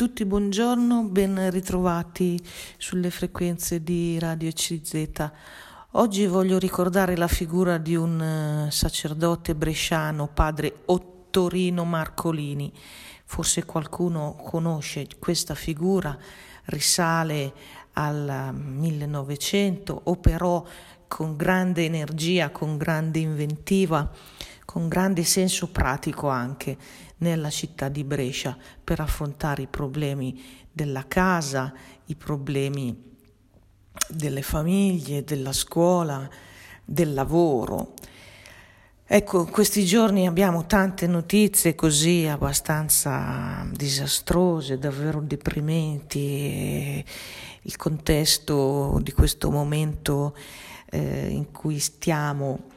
tutti, buongiorno, ben ritrovati sulle frequenze di Radio CZ. Oggi voglio ricordare la figura di un eh, sacerdote bresciano, padre Ottorino Marcolini. Forse qualcuno conosce questa figura, risale al 1900, operò con grande energia, con grande inventiva con grande senso pratico anche nella città di Brescia per affrontare i problemi della casa, i problemi delle famiglie, della scuola, del lavoro. Ecco, questi giorni abbiamo tante notizie così abbastanza disastrose, davvero deprimenti. Il contesto di questo momento eh, in cui stiamo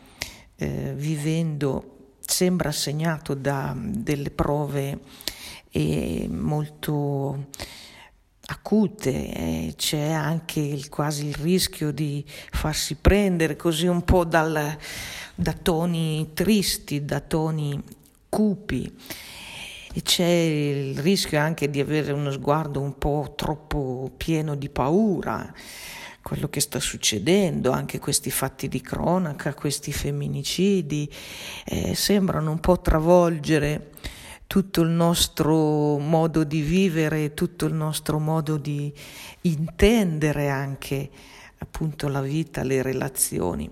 eh, vivendo sembra segnato da delle prove eh, molto acute, eh, c'è anche il, quasi il rischio di farsi prendere così un po' dal, da toni tristi, da toni cupi. E c'è il rischio anche di avere uno sguardo un po' troppo pieno di paura quello che sta succedendo, anche questi fatti di cronaca, questi femminicidi, eh, sembrano un po' travolgere tutto il nostro modo di vivere, tutto il nostro modo di intendere anche appunto la vita, le relazioni.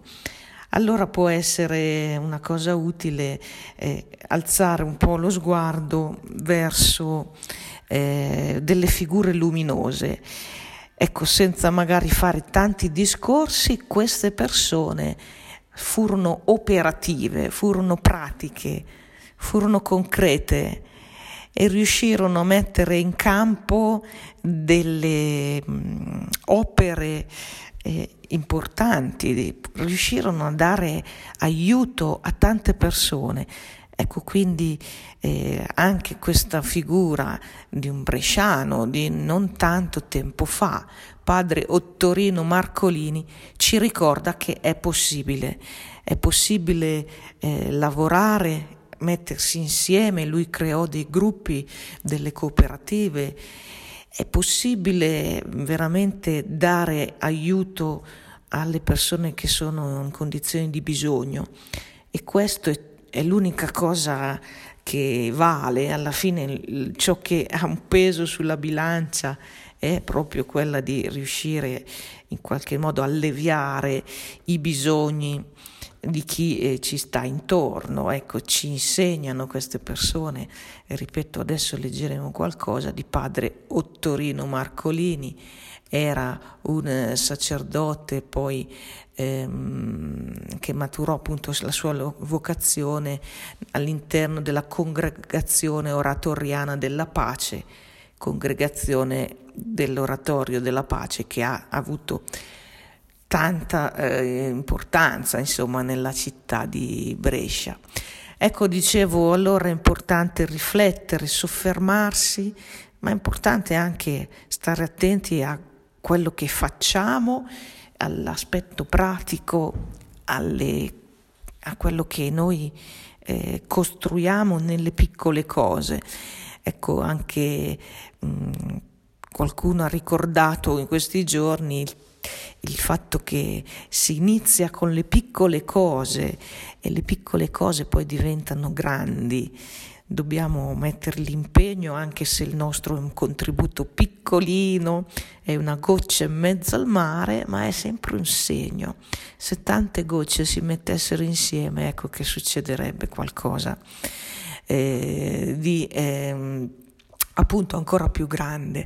Allora può essere una cosa utile eh, alzare un po' lo sguardo verso eh, delle figure luminose Ecco, senza magari fare tanti discorsi, queste persone furono operative, furono pratiche, furono concrete e riuscirono a mettere in campo delle mh, mm, opere eh, importanti, riuscirono a dare aiuto a tante persone. Ecco, quindi eh, anche questa figura di un bresciano di non tanto tempo fa, padre Ottorino Marcolini, ci ricorda che è possibile, è possibile eh, lavorare, mettersi insieme, lui creò dei gruppi, delle cooperative, è possibile veramente dare aiuto alle persone che sono in condizioni di bisogno? E questo è è l'unica cosa che vale, alla fine ciò che ha un peso sulla bilancia è proprio quella di riuscire in qualche modo a alleviare i bisogni di chi eh, ci sta intorno, ecco, ci insegnano queste persone, e ripeto, adesso leggeremo qualcosa di padre Ottorino Marcolini, era un eh, sacerdote poi ehm, che maturò appunto la sua vocazione all'interno della congregazione oratoriana della pace, congregazione dell'oratorio della pace che ha avuto tanta eh, importanza insomma nella città di Brescia. Ecco, dicevo, allora è importante riflettere, soffermarsi, ma è importante anche stare attenti a quello che facciamo, all'aspetto pratico, alle, a quello che noi eh, costruiamo nelle piccole cose. Ecco, anche mh, mm, qualcuno ha ricordato in questi giorni il il fatto che si inizia con le piccole cose e le piccole cose poi diventano grandi. Dobbiamo mettere l'impegno anche se il nostro è un contributo piccolino, è una goccia in mezzo al mare, ma è sempre un segno. Se tante gocce si mettessero insieme, ecco che succederebbe qualcosa eh, di... Eh, appunto ancora più grande,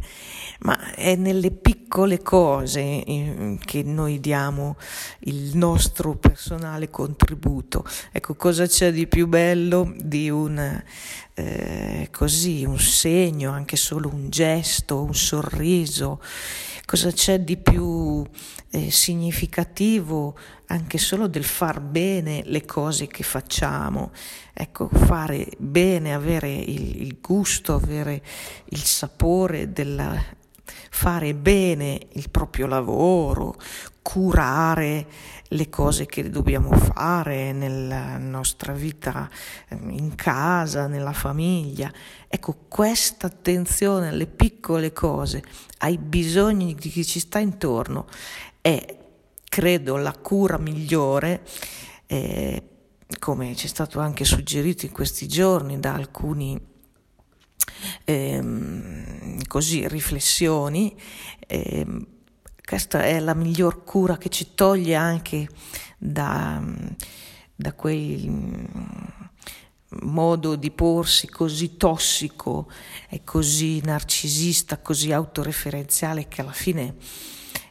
ma è nelle piccole cose che noi diamo il nostro personale contributo. Ecco, cosa c'è di più bello di un eh, così, un segno, anche solo un gesto, un sorriso? Cosa c'è di più eh, significativo anche solo del far bene le cose che facciamo? Ecco, fare bene, avere il, il gusto, avere il sapore della fare bene il proprio lavoro, curare le cose che dobbiamo fare nella nostra vita ehm, in casa, nella famiglia. Ecco, questa attenzione alle piccole cose, ai bisogni di chi ci sta intorno è, credo, la cura migliore. Eh, come ci è stato anche suggerito in questi giorni da alcuni ehm, così, riflessioni, ehm, questa è la miglior cura che ci toglie anche da, da quel modo di porsi così tossico e così narcisista, così autoreferenziale che alla fine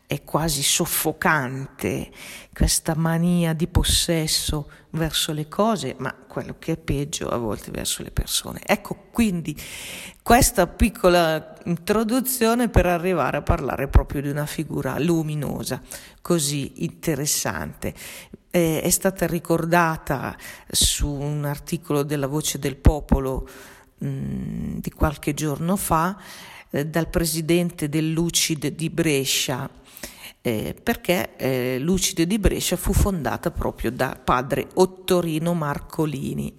è quasi soffocante questa mania di possesso verso le cose, ma quello che è peggio a volte verso le persone. Ecco quindi questa piccola introduzione per arrivare a parlare proprio di una figura luminosa, così interessante. Eh, è stata ricordata su un articolo della Voce del Popolo mh, mm, di qualche giorno fa eh, dal presidente dell'Ucid di Brescia, eh, perché eh, Lucide di Brescia fu fondata proprio da padre Ottorino Marcolini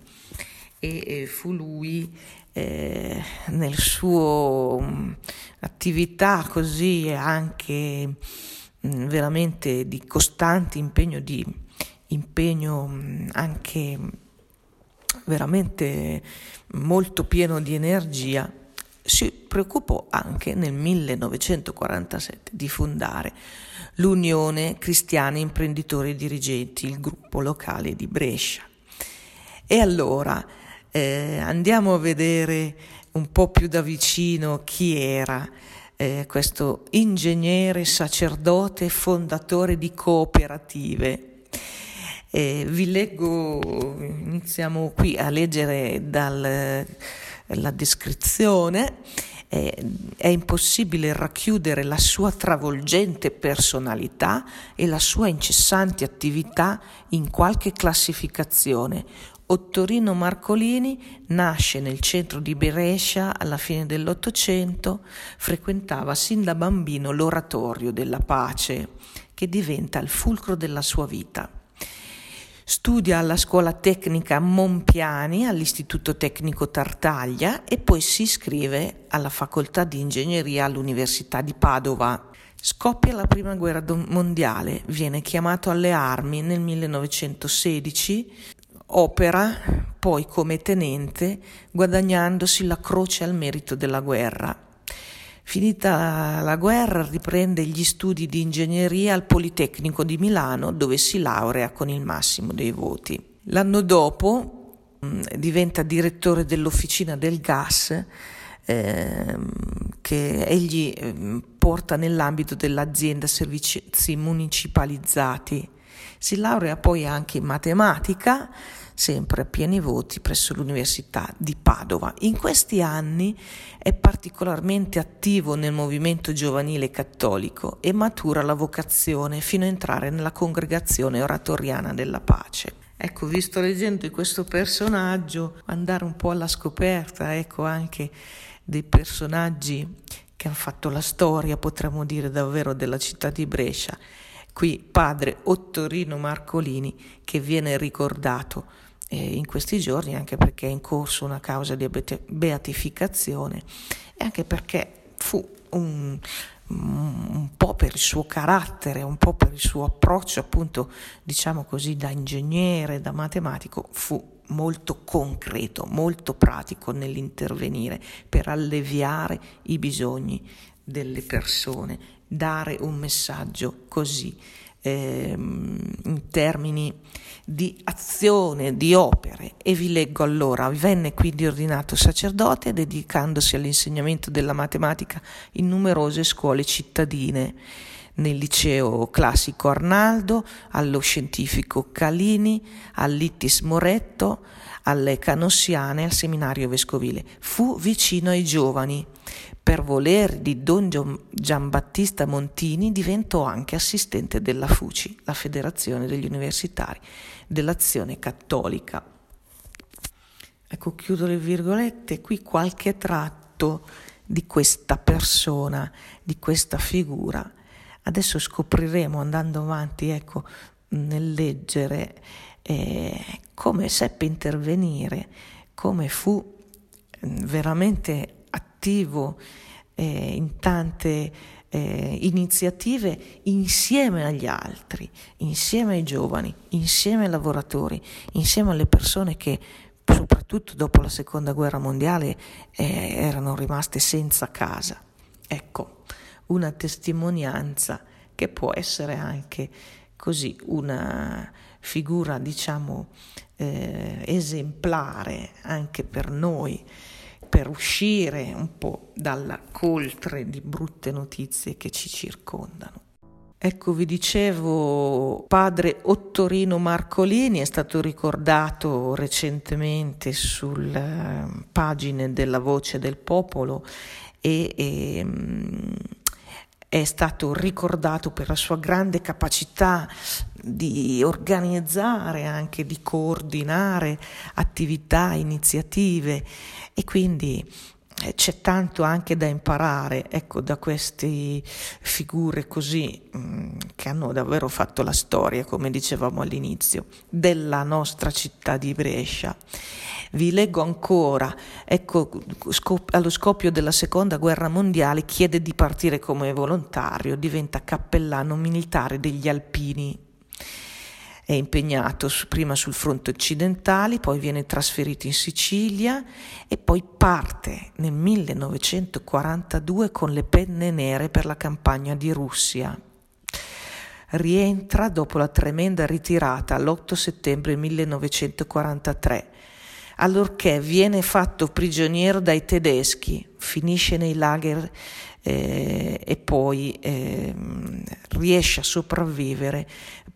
e eh, fu lui eh, nel suo um, attività così anche mh, mm, veramente di costante impegno di impegno mh, mm, anche veramente molto pieno di energia si preoccupò anche nel 1947 di fondare l'Unione Cristiani Imprenditori e Dirigenti, il gruppo locale di Brescia. E allora eh, andiamo a vedere un po' più da vicino chi era eh, questo ingegnere, sacerdote, fondatore di cooperative. Eh, vi leggo, iniziamo qui a leggere dalla descrizione eh, è impossibile racchiudere la sua travolgente personalità e la sua incessante attività in qualche classificazione. Ottorino Marcolini nasce nel centro di Brescia alla fine dell'Ottocento, frequentava sin da bambino l'oratorio della pace, che diventa il fulcro della sua vita. Studia alla scuola tecnica Monpiani all'Istituto Tecnico Tartaglia e poi si iscrive alla facoltà di ingegneria all'Università di Padova. Scoppia la prima guerra mondiale, viene chiamato alle armi nel 1916, opera poi come tenente guadagnandosi la croce al merito della guerra. Finita la guerra riprende gli studi di ingegneria al Politecnico di Milano dove si laurea con il massimo dei voti. L'anno dopo mh, mm, diventa direttore dell'Officina del Gas eh, che egli eh, porta nell'ambito dell'azienda servizi municipalizzati. Si laurea poi anche in matematica sempre a pieni voti presso l'Università di Padova. In questi anni è particolarmente attivo nel movimento giovanile cattolico e matura la vocazione fino a entrare nella congregazione oratoriana della pace. Ecco, visto leggendo questo personaggio, andare un po' alla scoperta, ecco anche dei personaggi che hanno fatto la storia, potremmo dire davvero, della città di Brescia. Qui padre Ottorino Marcolini che viene ricordato in questi giorni, anche perché è in corso una causa di beatificazione e anche perché fu un, un po' per il suo carattere, un po' per il suo approccio, appunto, diciamo così, da ingegnere, da matematico, fu molto concreto, molto pratico nell'intervenire per alleviare i bisogni delle persone, dare un messaggio così ehm, in termini di azione, di opere. E vi leggo allora, venne quindi ordinato sacerdote dedicandosi all'insegnamento della matematica in numerose scuole cittadine, nel liceo classico Arnaldo, allo scientifico Calini, all'Ittis Moretto, alle Canossiane al seminario vescovile. Fu vicino ai giovani. Per voler di Don Giambattista Montini diventò anche assistente della FUCI, la Federazione degli Universitari dell'Azione Cattolica. Ecco, chiudo le virgolette, qui qualche tratto di questa persona, di questa figura. Adesso scopriremo andando avanti, ecco, nel leggere eh, come seppe intervenire, come fu mm, veramente attivo eh, in tante eh, iniziative insieme agli altri, insieme ai giovani, insieme ai lavoratori, insieme alle persone che soprattutto dopo la seconda guerra mondiale eh, erano rimaste senza casa. Ecco, una testimonianza che può essere anche così una figura, diciamo, eh, esemplare anche per noi, per uscire un po' dalla coltre di brutte notizie che ci circondano. Ecco, vi dicevo, padre Ottorino Marcolini è stato ricordato recentemente sulle ehm, pagine della Voce del Popolo e, e ehm, è stato ricordato per la sua grande capacità di organizzare, anche di coordinare attività, iniziative. E quindi c'è tanto anche da imparare ecco, da queste figure così mh, mm, che hanno davvero fatto la storia, come dicevamo all'inizio, della nostra città di Brescia. Vi leggo ancora, ecco, scop- allo scoppio della seconda guerra mondiale chiede di partire come volontario, diventa cappellano militare degli Alpini è impegnato prima sul fronte occidentale, poi viene trasferito in Sicilia e poi parte nel 1942 con le penne nere per la campagna di Russia. Rientra dopo la tremenda ritirata l'8 settembre 1943 allorché viene fatto prigioniero dai tedeschi, finisce nei lager eh, e poi eh, riesce a sopravvivere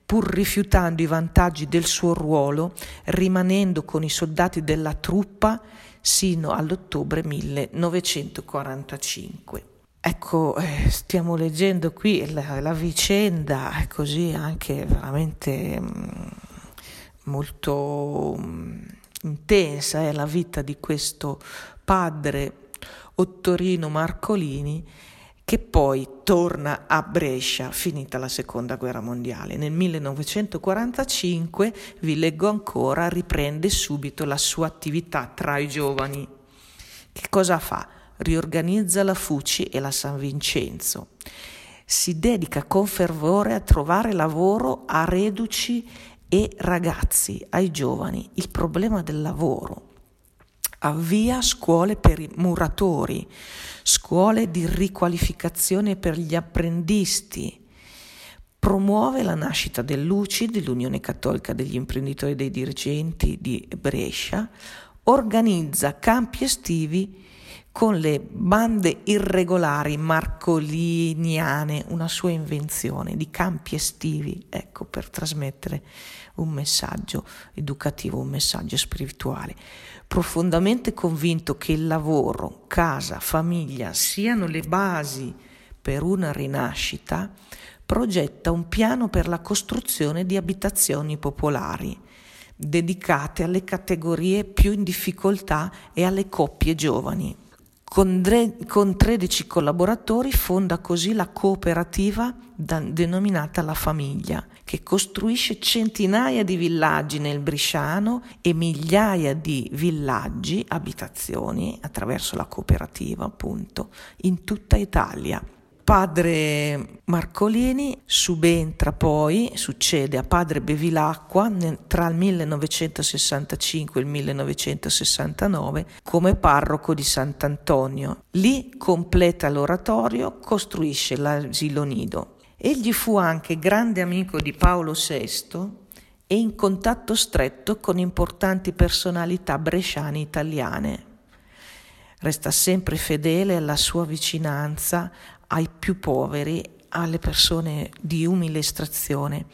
pur rifiutando i vantaggi del suo ruolo, rimanendo con i soldati della truppa sino all'ottobre 1945. Ecco, eh, stiamo leggendo qui la, la vicenda, è così anche veramente mm, molto mm, intensa, è la vita di questo padre Ottorino Marcolini che poi torna a Brescia finita la seconda guerra mondiale. Nel 1945, vi leggo ancora, riprende subito la sua attività tra i giovani. Che cosa fa? Riorganizza la Fuci e la San Vincenzo. Si dedica con fervore a trovare lavoro a reduci e ragazzi, ai giovani. Il problema del lavoro avvia scuole per i muratori, scuole di riqualificazione per gli apprendisti, promuove la nascita dell'UCI, dell'Unione Cattolica degli Imprenditori e dei Dirigenti di Brescia, organizza campi estivi con le bande irregolari marcoliniane, una sua invenzione di campi estivi, ecco, per trasmettere un messaggio educativo, un messaggio spirituale. Profondamente convinto che il lavoro, casa, famiglia siano le basi per una rinascita, progetta un piano per la costruzione di abitazioni popolari dedicate alle categorie più in difficoltà e alle coppie giovani. Con, dre- con 13 collaboratori fonda così la cooperativa da- denominata La Famiglia, che costruisce centinaia di villaggi nel Brisciano e migliaia di villaggi, abitazioni, attraverso la cooperativa appunto, in tutta Italia. Padre Marcolini subentra poi, succede a padre Bevilacqua tra il 1965 e il 1969 come parroco di Sant'Antonio. Lì completa l'oratorio, costruisce l'asilo nido. Egli fu anche grande amico di Paolo VI e in contatto stretto con importanti personalità bresciane italiane. Resta sempre fedele alla sua vicinanza ai più poveri, alle persone di umile estrazione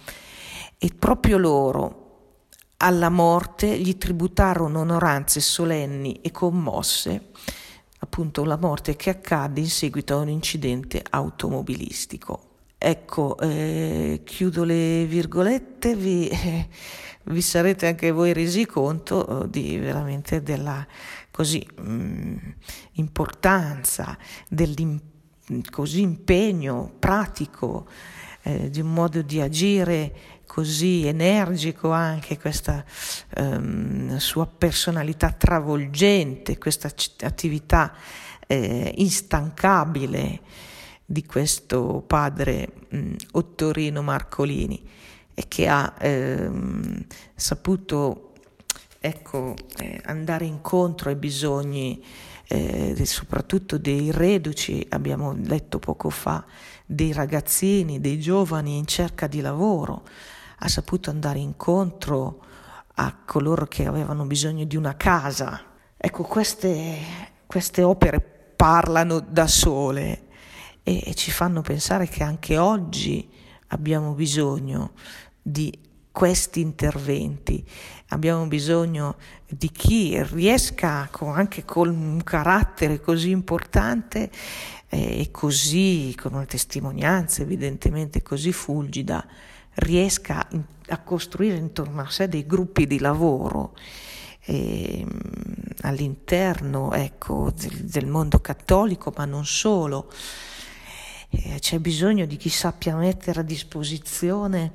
e proprio loro alla morte gli tributarono onoranze solenni e commosse, appunto la morte che accadde in seguito a un incidente automobilistico. Ecco, eh, chiudo le virgolette, vi, eh, vi, sarete anche voi resi conto eh, di veramente della così mh, mm, importanza, dell'impegno pratico, eh, di un modo di agire così energico anche questa um, sua personalità travolgente, questa attività eh, instancabile di questo padre mh, Ottorino Marcolini e che ha ehm, saputo ecco, eh, andare incontro ai bisogni eh, soprattutto dei reduci, abbiamo letto poco fa, dei ragazzini, dei giovani in cerca di lavoro, ha saputo andare incontro a coloro che avevano bisogno di una casa. Ecco, queste, queste opere parlano da sole e, e ci fanno pensare che anche oggi abbiamo bisogno di questi interventi, abbiamo bisogno di chi riesca anche con un carattere così importante eh, e così, con una testimonianza evidentemente così fulgida, riesca a costruire intorno a sé dei gruppi di lavoro eh, all'interno ecco, del, del mondo cattolico, ma non solo. Eh, c'è bisogno di chi sappia mettere a disposizione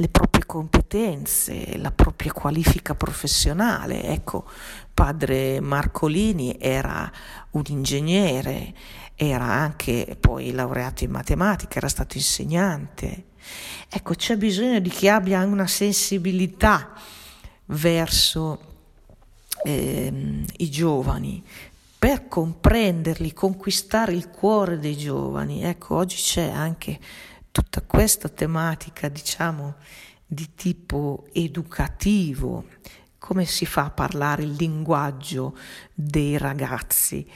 le proprie competenze, la propria qualifica professionale. Ecco, padre Marcolini era un ingegnere, era anche poi laureato in matematica, era stato insegnante. Ecco, c'è bisogno di chi abbia una sensibilità verso eh, i giovani, per comprenderli, conquistare il cuore dei giovani. Ecco, oggi c'è anche tutta questa tematica, diciamo, di tipo educativo. Come si fa a parlare il linguaggio dei ragazzi?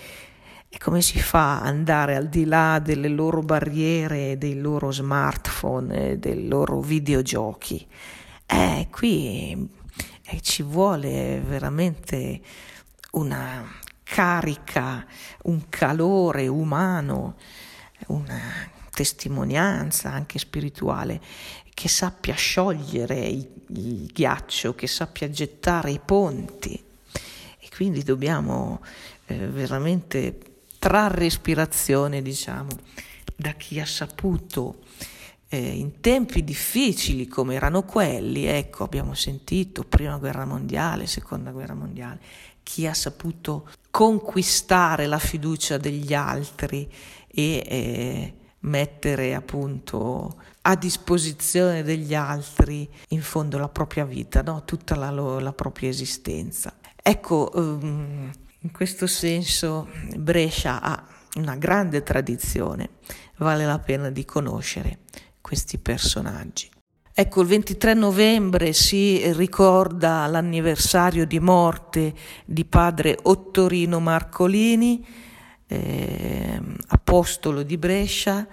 E come si fa ad andare al di là delle loro barriere, dei loro smartphone, dei loro videogiochi? Eh, qui eh, ci vuole veramente una carica, un calore umano, una testimonianza anche spirituale che sappia sciogliere il, ghiaccio, che sappia gettare i ponti. E quindi dobbiamo eh, veramente trarre ispirazione, diciamo, da chi ha saputo eh, in tempi difficili come erano quelli, ecco, abbiamo sentito prima guerra mondiale, seconda guerra mondiale, chi ha saputo conquistare la fiducia degli altri e eh, mettere appunto a disposizione degli altri in fondo la propria vita, no? tutta la, la, propria esistenza. Ecco, um, in questo senso Brescia ha una grande tradizione, vale la pena di conoscere questi personaggi. Ecco, il 23 novembre si ricorda l'anniversario di morte di padre Ottorino Marcolini, eh, apostolo di Brescia.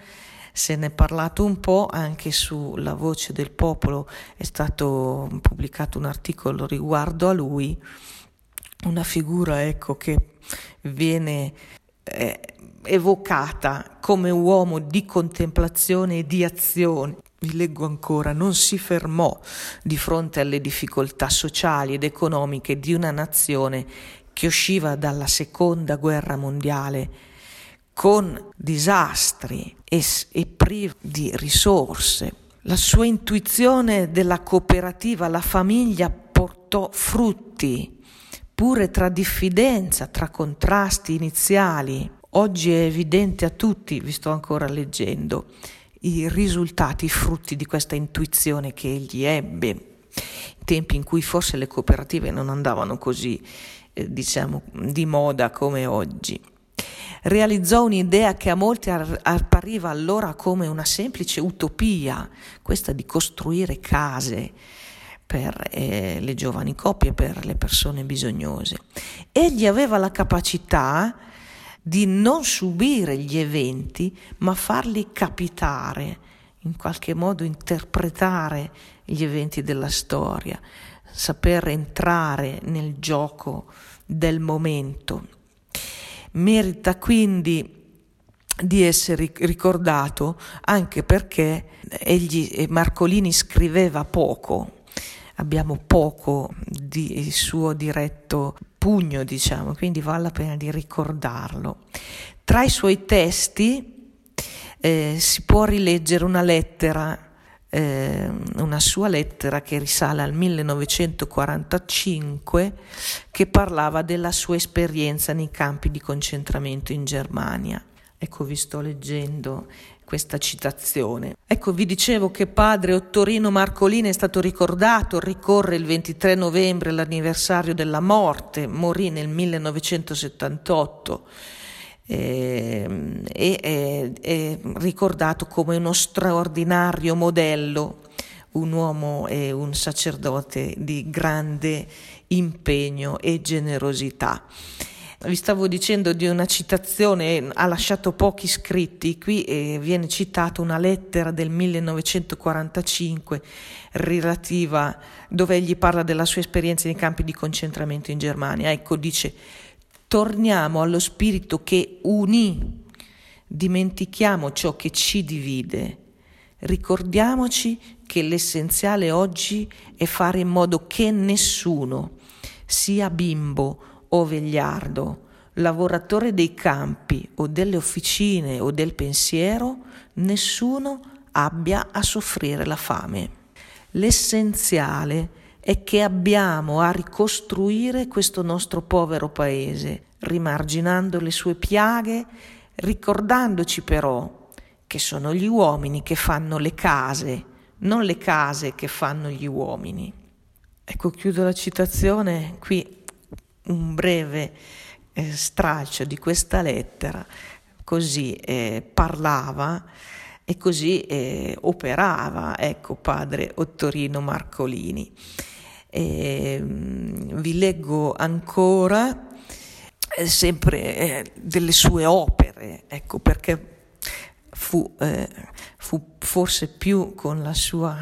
Se ne è parlato un po' anche sulla voce del popolo, è stato pubblicato un articolo riguardo a lui, una figura ecco, che viene eh, evocata come uomo di contemplazione e di azione vi leggo ancora, non si fermò di fronte alle difficoltà sociali ed economiche di una nazione che usciva dalla seconda guerra mondiale con disastri e, e privi di risorse. La sua intuizione della cooperativa, la famiglia portò frutti, pure tra diffidenza, tra contrasti iniziali. Oggi è evidente a tutti, vi sto ancora leggendo, i risultati, i frutti di questa intuizione che egli ebbe, in tempi in cui forse le cooperative non andavano così, eh, diciamo, di moda come oggi. Realizzò un'idea che a molti appariva allora come una semplice utopia, questa di costruire case per eh, le giovani coppie, per le persone bisognose. Egli aveva la capacità di non subire gli eventi, ma farli capitare, in qualche modo interpretare gli eventi della storia, saper entrare nel gioco del momento. Merita quindi di essere ricordato anche perché egli, Marcolini scriveva poco, abbiamo poco di suo diretto pugno, diciamo, quindi vale la pena di ricordarlo. Tra i suoi testi eh, si può rileggere una lettera eh, una sua lettera che risale al 1945 che parlava della sua esperienza nei campi di concentramento in Germania. Ecco, vi sto leggendo questa citazione. Ecco, vi dicevo che padre Ottorino Marcolini è stato ricordato, ricorre il 23 novembre l'anniversario della morte, morì nel 1978 eh, è, è ricordato come uno straordinario modello, un uomo e un sacerdote di grande impegno e generosità. Vi stavo dicendo di una citazione, ha lasciato pochi scritti, qui eh, viene citata una lettera del 1945 relativa dove egli parla della sua esperienza nei campi di concentramento in Germania. Ecco, dice torniamo allo spirito che unì, dimentichiamo ciò che ci divide, ricordiamoci che l'essenziale oggi è fare in modo che nessuno, sia bimbo o vegliardo, lavoratore dei campi o delle officine o del pensiero, nessuno abbia a soffrire la fame. L'essenziale è che abbiamo a ricostruire questo nostro povero paese, rimarginando le sue piaghe, ricordandoci però che sono gli uomini che fanno le case, non le case che fanno gli uomini. Ecco, chiudo la citazione, qui un breve eh, stralcio di questa lettera, così eh, parlava e così eh, operava, ecco, padre Ottorino Marcolini. E, ehm, vi leggo ancora eh, sempre eh, delle sue opere, ecco perché fu, eh, fu, forse più con la sua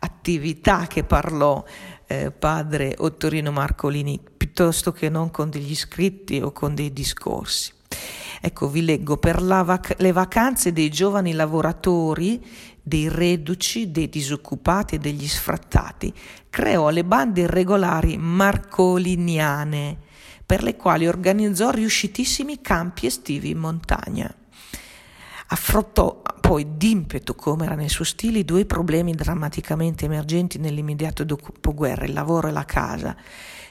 attività che parlò eh, padre Ottorino Marcolini piuttosto che non con degli scritti o con dei discorsi. Ecco, vi leggo, per vac- le vacanze dei giovani lavoratori, dei reduci, dei disoccupati e degli sfrattati, creò le bande irregolari marcoliniane, per le quali organizzò riuscitissimi campi estivi in montagna. Affrontò poi d'impeto, come era nel suo stile, i due problemi drammaticamente emergenti nell'immediato dopoguerra, il lavoro e la casa.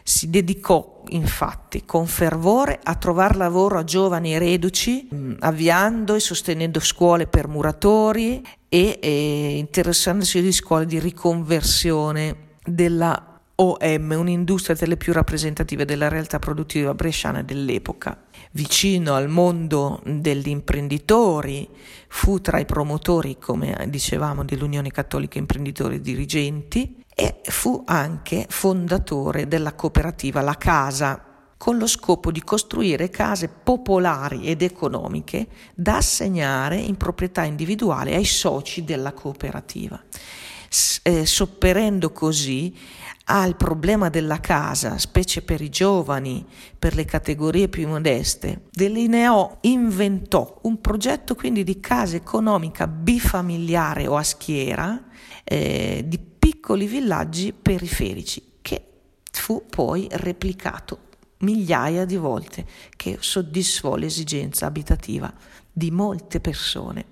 Si dedicò infatti con fervore a trovare lavoro a giovani reduci, mm, avviando e sostenendo scuole per muratori e, e interessandosi di scuole di riconversione della OM, un'industria delle più rappresentative della realtà produttiva bresciana dell'epoca. Vicino al mondo degli imprenditori, fu tra i promotori, come dicevamo, dell'Unione Cattolica Imprenditori Dirigenti e fu anche fondatore della cooperativa La Casa, con lo scopo di costruire case popolari ed economiche da assegnare in proprietà individuale ai soci della cooperativa, eh, sopperendo così al problema della casa, specie per i giovani, per le categorie più modeste, delineò, inventò un progetto quindi di casa economica bifamiliare o a schiera eh, di piccoli villaggi periferici che fu poi replicato migliaia di volte, che soddisfò l'esigenza abitativa di molte persone.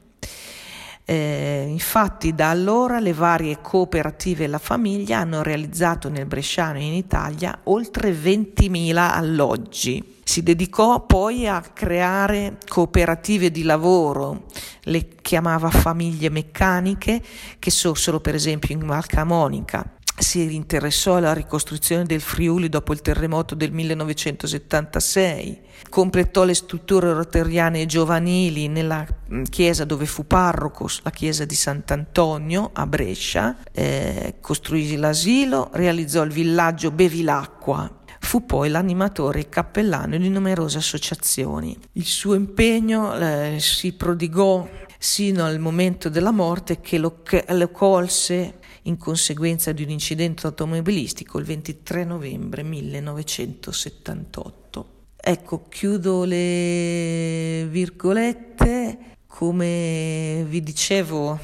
Eh, infatti da allora le varie cooperative e la famiglia hanno realizzato nel Bresciano e in Italia oltre 20.000 alloggi. Si dedicò poi a creare cooperative di lavoro, le chiamava famiglie meccaniche, che sorsero per esempio in Val Camonica si interessò alla ricostruzione del Friuli dopo il terremoto del 1976, completò le strutture rotariane giovanili nella mm, chiesa dove fu parroco, la chiesa di Sant'Antonio a Brescia, eh, costruì l'asilo, realizzò il villaggio Bevilacqua, fu poi l'animatore e cappellano di numerose associazioni. Il suo impegno eh, si prodigò sino al momento della morte che lo, lo colse in conseguenza di un incidente automobilistico il 23 novembre 1978. Ecco, chiudo le virgolette come vi dicevo,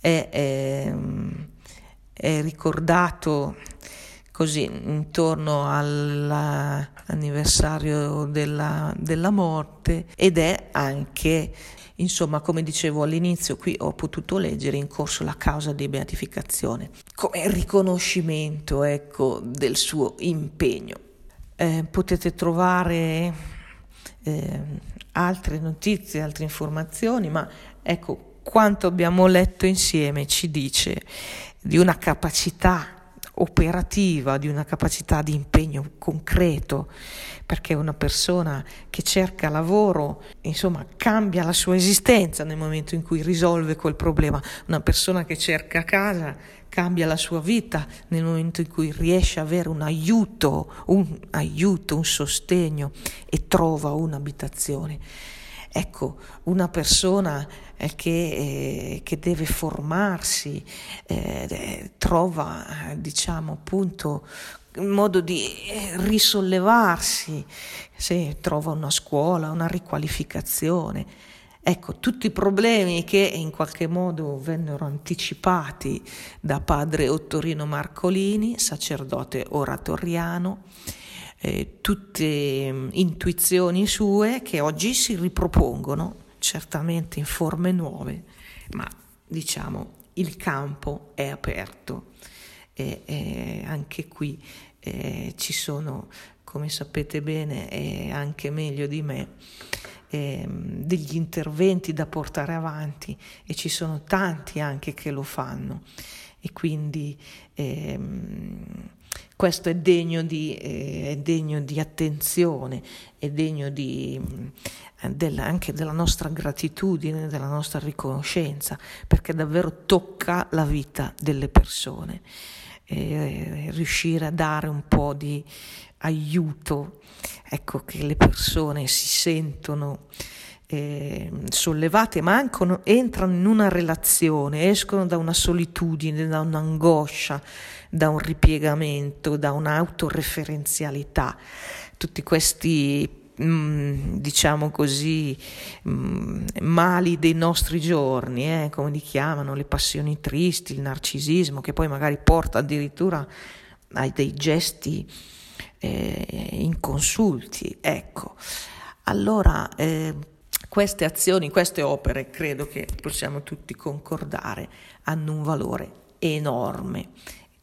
è, è, è ricordato così intorno all'anniversario della, della morte ed è anche Insomma, come dicevo all'inizio, qui ho potuto leggere in corso la causa di beatificazione, come riconoscimento ecco, del suo impegno. Eh, potete trovare eh, altre notizie, altre informazioni, ma ecco quanto abbiamo letto insieme ci dice di una capacità operativa, di una capacità di impegno concreto, perché una persona che cerca lavoro, insomma, cambia la sua esistenza nel momento in cui risolve quel problema. Una persona che cerca casa cambia la sua vita nel momento in cui riesce ad avere un aiuto, un aiuto, un sostegno e trova un'abitazione. Ecco, una persona eh, che, eh, che, deve formarsi eh, trova, diciamo, appunto, un modo di eh, risollevarsi, se trova una scuola, una riqualificazione. Ecco, tutti i problemi che in qualche modo vennero anticipati da padre Ottorino Marcolini, sacerdote oratoriano, eh, tutte mm, intuizioni sue che oggi si ripropongono, certamente in forme nuove, ma diciamo il campo è aperto. E, e anche qui eh, ci sono, come sapete bene e anche meglio di me, eh, degli interventi da portare avanti e ci sono tanti anche che lo fanno. E quindi ehm, questo è degno di, eh, è degno di attenzione, è degno di, eh, della, anche della nostra gratitudine, della nostra riconoscenza, perché davvero tocca la vita delle persone. Eh, riuscire a dare un po' di aiuto, ecco che le persone si sentono eh, sollevate, ma anche entrano in una relazione, escono da una solitudine, da un'angoscia, da un ripiegamento, da un'autoreferenzialità. Tutti questi mm, diciamo così, mm, mali dei nostri giorni, eh, come li chiamano, le passioni tristi, il narcisismo, che poi magari porta addirittura a dei gesti eh, inconsulti. Ecco, allora eh, queste azioni, queste opere, credo che possiamo tutti concordare, hanno un valore enorme.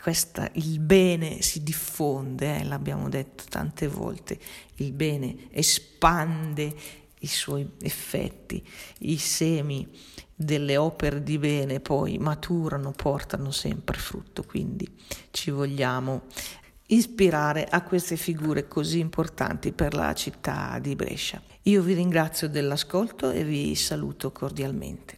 Questa, il bene si diffonde, eh, l'abbiamo detto tante volte, il bene espande i suoi effetti, i semi delle opere di bene poi maturano, portano sempre frutto, quindi ci vogliamo ispirare a queste figure così importanti per la città di Brescia. Io vi ringrazio dell'ascolto e vi saluto cordialmente.